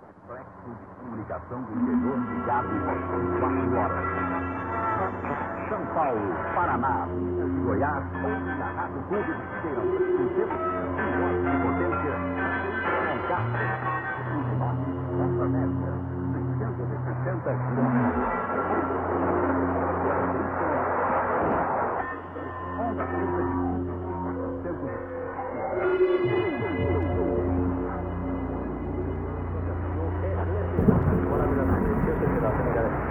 Complexo de comunicação do interior ligado 24 horas. São Paulo, Paraná, Minas e Goiás, na Rádio Clube de. Em 105 watts de potência, São Castro, 29, Ponta Média, 660 quilômetros.